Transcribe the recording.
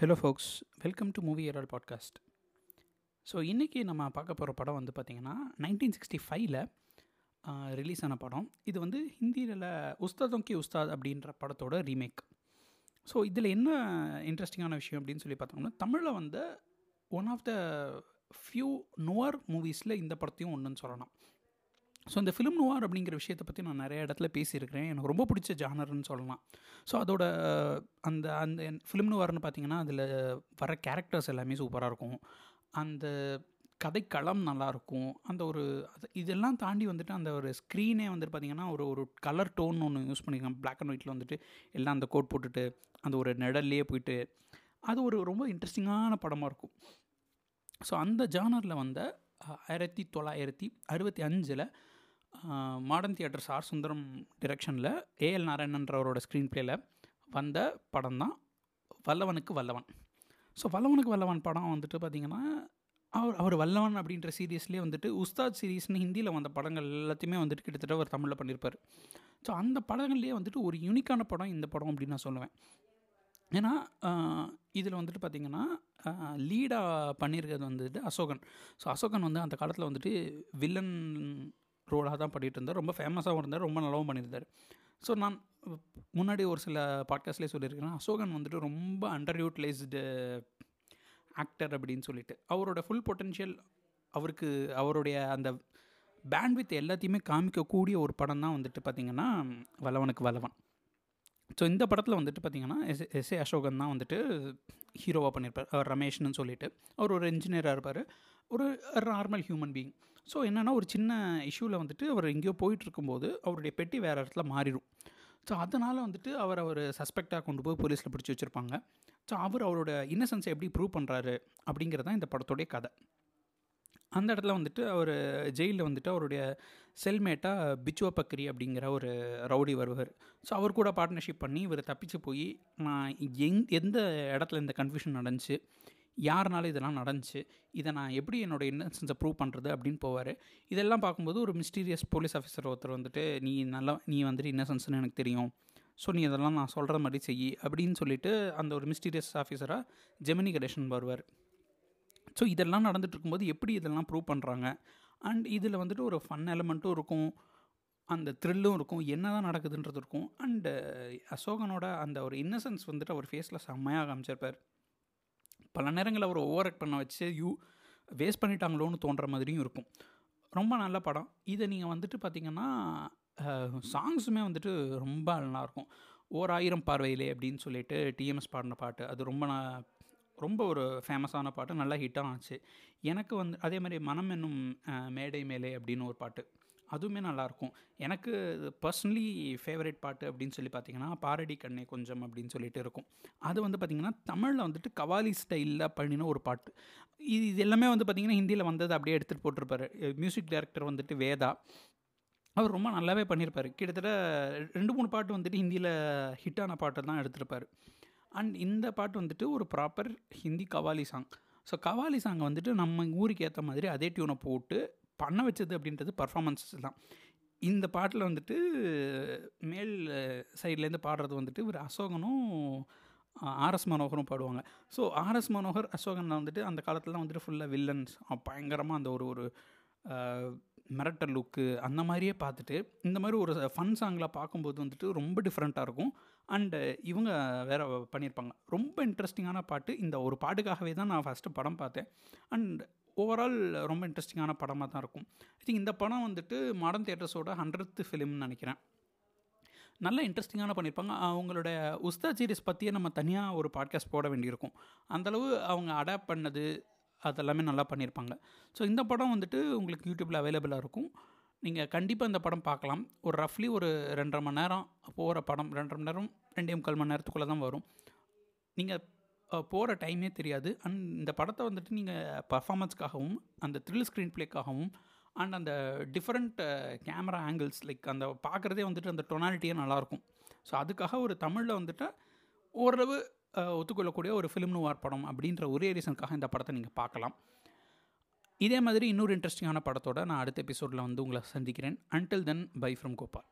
Hello folks welcome to movie ஏரால் podcast so இன்றைக்கி நம்ம பார்க்க போகிற படம் வந்து பார்த்திங்கன்னா நைன்டீன் சிக்ஸ்டி ஃபைவ்ல ரிலீஸ் ஆன படம். இது வந்து ஹிந்தியில் உஸ்தாதோம் கி உஸ்தாத் அப்படின்ற படத்தோட ரீமேக் ஸோ இதில் என்ன இன்ட்ரெஸ்டிங்கான விஷயம் அப்படின்னு சொல்லி பார்த்தோம்னா தமிழில் வந்து one of the few noir மூவிஸில் இந்த படத்தையும் ஒன்றுன்னு சொல்லலாம். ஸோ இந்த ஃபிலிம் நுவார் அப்படிங்கிற விஷயத்தை பற்றி நான் நிறைய இடத்துல பேசியிருக்கிறேன். எனக்கு ரொம்ப பிடிச்ச ஜானர்னு சொல்லலாம். ஸோ அதோட அந்த அந்த ஃபிலிம் நுவார்னு பார்த்தீங்கன்னா அதில் வர கேரக்டர்ஸ் எல்லாமே சூப்பராக இருக்கும். அந்த கதைக்களம் நல்லாயிருக்கும் அந்த ஒரு அது இதெல்லாம் தாண்டி வந்துட்டு அந்த ஒரு ஸ்க்ரீனே வந்துட்டு பார்த்திங்கன்னா ஒரு ஒரு கலர் டோன் ஒன்று யூஸ் பண்ணிக்கலாம் பிளாக் அண்ட் ஒயிட்டில் வந்துட்டு எல்லாம் அந்த கோட் போட்டுட்டு அந்த ஒரு நிழல்லையே போயிட்டு அது ஒரு ரொம்ப இன்ட்ரெஸ்டிங்கான படமாக இருக்கும். ஸோ அந்த ஜானரில் வந்த ஆயிரத்தி தொள்ளாயிரத்தி அறுபத்தி அஞ்சில் மாடர்ன் தியேட்டர்ஸ் ஆர் சுந்தரம் டிரெக்ஷனில் ஏஎல் நாராயணன்றவரோட ஸ்க்ரீன் பிளேயில் வந்த படம் தான் வல்லவனுக்கு வல்லவன். ஸோ வல்லவனுக்கு வல்லவன் படம் வந்துட்டு பார்த்திங்கன்னா அவர் அவர் வல்லவன் அப்படின்ற சீரீஸ்லேயே வந்துட்டு உஸ்தாத் சீரீஸ்னு ஹிந்தியில் வந்த படங்கள் எல்லாத்தையுமே வந்துட்டு கிட்டத்தட்ட அவர் தமிழில் பண்ணியிருப்பார் ஸோ அந்த படங்கள்லேயே வந்துட்டு ஒரு யூனிக்கான படம் இந்த படம் அப்படின்னு நான் சொல்லுவேன். ஏன்னா இதில் வந்துட்டு பார்த்திங்கன்னா லீடாக பண்ணியிருக்கிறது வந்துட்டு அசோகன். ஸோ அசோகன் வந்து அந்த காலத்தில் வந்துட்டு வில்லன் ரோலாக தான் பண்ணிகிட்டு இருந்தார். ரொம்ப ஃபேமஸாகவும் இருந்தார். ரொம்ப நல்லாவும் பண்ணியிருந்தார். ஸோ நான் முன்னாடி ஒரு சில பாட்காஸ்ட்லேயே சொல்லியிருக்கேன். அசோகன் வந்துட்டு ரொம்ப அண்டர் யூட்டிலைஸ்டு ஆக்டர் அப்படின்னு சொல்லிட்டு அவரோட ஃபுல் பொட்டென்ஷியல் அவருக்கு அவருடைய அந்த பேண்ட்வித் எல்லாத்தையுமே காமிக்கக்கூடிய ஒரு படம் தான் வந்துட்டு பார்த்திங்கன்னா வல்லவனுக்கு வல்லவன். ஸோ இந்த படத்தில் வந்துட்டு பார்த்திங்கன்னா எஸ் எஸ் ஏ அசோகன் தான் வந்துட்டு ஹீரோவாக பண்ணியிருப்பார் அவர் ரமேஷ்னு சொல்லிட்டு. அவர் ஒரு இன்ஜினியராக இருப்பார். ஒரு நார்மல் ஹியூமன் பீயிங் ஸோ என்னென்னா ஒரு சின்ன இஷ்யூவில் வந்துட்டு அவர் எங்கேயோ போயிட்டு இருக்கும்போது அவருடைய பெட்டி வேறு இடத்துல மாறிடும் ஸோ அதனால் வந்துட்டு அவர் அவர் சஸ்பெக்டாக கொண்டு போய் போலீஸில் பிடிச்சி வச்சுருப்பாங்க. ஸோ அவர் அவரோட இன்னசென்ஸை எப்படி ப்ரூவ் பண்ணுறாரு அப்படிங்கிறது தான் இந்த படத்தோடைய கதை. அந்த இடத்துல வந்துட்டு அவர் ஜெயிலில் வந்துட்டு அவருடைய செல்மேட்டாக பிச்சுவ பக்ரி அப்படிங்கிற ஒரு ரவுடி வருவார். ஸோ அவர் கூட பார்ட்னர்ஷிப் பண்ணி இவர் தப்பிச்சு போய் நான் எங் எந்த இடத்துல இந்த கன்ஃபியூஷன் நடந்துச்சு யாருனால இதெல்லாம் நடந்துச்சு இதை நான் எப்படி என்னோடய இன்னசென்ஸை ப்ரூவ் பண்ணுறது அப்படின்னு போவார். இதெல்லாம் பார்க்கும்போது ஒரு மிஸ்டீரியஸ் போலீஸ் ஆஃபீஸர் ஒருத்தர் வந்துட்டு நீ நல்லா நீ வந்துட்டு இன்னசென்ஸ்னு எனக்கு தெரியும். ஸோ நீ இதெல்லாம் நான் சொல்கிற மாதிரி செய் அப்படின்னு சொல்லிட்டு அந்த ஒரு மிஸ்டீரியஸ் ஆஃபீஸராக ஜெமினி கடேஷன் வருவார். ஸோ இதெல்லாம் நடந்துட்டு இருக்கும்போது எப்படி இதெல்லாம் ப்ரூவ் பண்ணுறாங்க அண்ட் இதில் வந்துட்டு ஒரு ஃபன் எலமெண்ட்டும் இருக்கும். அந்த த்ரில்லும் இருக்கும். என்ன தான் நடக்குதுன்றது இருக்கும். அண்டு அசோகனோட அந்த ஒரு இன்னசென்ஸ் வந்துட்டு அவர் ஃபேஸில் செம்மையாக காமிச்சிருப்பார். பல நேரங்களில் அவர் ஓவர் ஆக்ட் பண்ண வச்சு யூ வேஸ்ட் பண்ணிட்டாங்களோன்னு தோன்ற மாதிரியும் இருக்கும். ரொம்ப நல்ல படம். இதை நீங்கள் வந்துட்டு பார்த்திங்கன்னா சாங்ஸுமே வந்துட்டு ரொம்ப நல்லாயிருக்கும் ஓர் ஆயிரம் பார்வையிலே அப்படின்னு சொல்லிட்டு டிஎம்எஸ் பாடின பாட்டு. அது ரொம்ப ரொம்ப ஒரு ஃபேமஸான பாட்டு நல்லா ஹிட்டாக ஆச்சு. எனக்கு வந்து அதே மாதிரி மனம் என்னும் மேடை மேலே அப்படின்னு ஒரு பாட்டு அதுவுமே நல்லாயிருக்கும் எனக்கு பர்சனலி ஃபேவரட் பாட்டு அப்படின்னு சொல்லி பார்த்தீங்கன்னா பாரடி கண்ணே கொஞ்சம் அப்படின்னு சொல்லிட்டு இருக்கும். அது வந்து பார்த்திங்கன்னா தமிழில் வந்துட்டு கவாலி ஸ்டைலில் பண்ணின ஒரு பாட்டு. இது இது எல்லாமே வந்து பார்த்திங்கன்னா ஹிந்தியில் வந்தது அப்படியே எடுத்துகிட்டு போட்டிருப்பாரு. மியூசிக் டைரக்டர் வந்துட்டு வேதா. அவர் ரொம்ப நல்லாவே பண்ணியிருப்பார் கிட்டத்தட்ட ரெண்டு மூணு பாட்டு வந்துட்டு ஹிந்தியில் ஹிட்டான பாட்டு தான் எடுத்திருப்பார். அண்ட் இந்த பாட்டு வந்துட்டு ஒரு proper Hindi qawwali song so qawwali சாங்கை வந்துட்டு நம்ம ஊருக்கு ஏற்ற மாதிரி அதே டியூனை போட்டு பண்ண வச்சது அப்படின்றது பர்ஃபாமன்ஸஸ் தான். இந்த பாட்டில் வந்துட்டு மேல் சைட்லேருந்து பாடுறது வந்துட்டு ஒரு அசோகனும் ஆர்எஸ் மனோகரும் பாடுவாங்க. ஸோ ஆர்எஸ் மனோகர் அசோகன் வந்துட்டு அந்த காலத்தில் வந்துட்டு ஃபுல்லாக வில்லன்ஸ் பயங்கரமாக அந்த ஒரு ஒரு மிரட்டல் லுக்கு அந்த மாதிரியே பார்த்துட்டு இந்த மாதிரி ஒரு ஃபன் சாங்கில் பார்க்கும்போது வந்துட்டு ரொம்ப டிஃப்ரெண்ட்டாக இருக்கும். அண்டு இவங்க வேறு பண்ணியிருப்பாங்க. ரொம்ப இன்ட்ரெஸ்டிங்கான பாட்டு. இந்த ஒரு பாட்டுக்காகவே தான் நான் ஃபஸ்ட்டு படம் பார்த்தேன். அண்ட் ஓவரால் ரொம்ப இன்ட்ரெஸ்டிங்கான படமாக தான் இருக்கும். ஐ திங்க் இந்த படம் வந்துட்டு மாடர்ன் தியேட்டர்ஸோட ஹண்ட்ரட் ஃபிலிம்னு நினைக்கிறேன். நல்ல இன்ட்ரெஸ்டிங்கான பண்ணியிருப்பாங்க. அவங்களோட உஸ்தா சீரிஸ் பற்றியே நம்ம தனியாக ஒரு பாட்காஸ்ட் போட வேண்டியிருக்கும். அந்தளவு அவங்க அடாப்ட் பண்ணது அதெல்லாமே நல்லா பண்ணியிருப்பாங்க. ஸோ இந்த படம் வந்துட்டு உங்களுக்கு யூடியூப்பில் அவைலபிளாக இருக்கும். நீங்கள் கண்டிப்பாக இந்த படம் பார்க்கலாம். ஒரு ரஃப்லி ஒரு ரெண்டரை மணி நேரம் போகிற படம் ரெண்டரை மணி நேரம் ரெண்டே முக்கால் மணி நேரத்துக்குள்ளே தான் வரும். நீங்கள் போகிற டைமே தெரியாது. அண்ட் இந்த படத்தை வந்துட்டு நீங்கள் பர்ஃபாமன்ஸ்க்காகவும் அந்த த்ரில் ஸ்க்ரீன் பிளேக்காகவும் அண்ட் அந்த டிஃப்ரெண்ட் கேமரா ஆங்கிள்ஸ் லைக் அந்த பார்க்குறதே வந்துட்டு அந்த டொனாலிட்டியே நல்லாயிருக்கும். ஸோ அதுக்காக ஒரு தமிழில் வந்துட்டு ஓரளவு ஒத்துக்கொள்ளக்கூடிய ஒரு ஃபிலிம் நுவார் படம் அப்படின்ற ஒரே ரீசனுக்காக இந்த படத்தை நீங்கள் பார்க்கலாம். இதே மாதிரி இன்னொரு இன்ட்ரெஸ்டிங்கான படத்தோட நான் அடுத்த எபிசோடில் வந்து உங்களை சந்திக்கிறேன். Until then bye from Gopal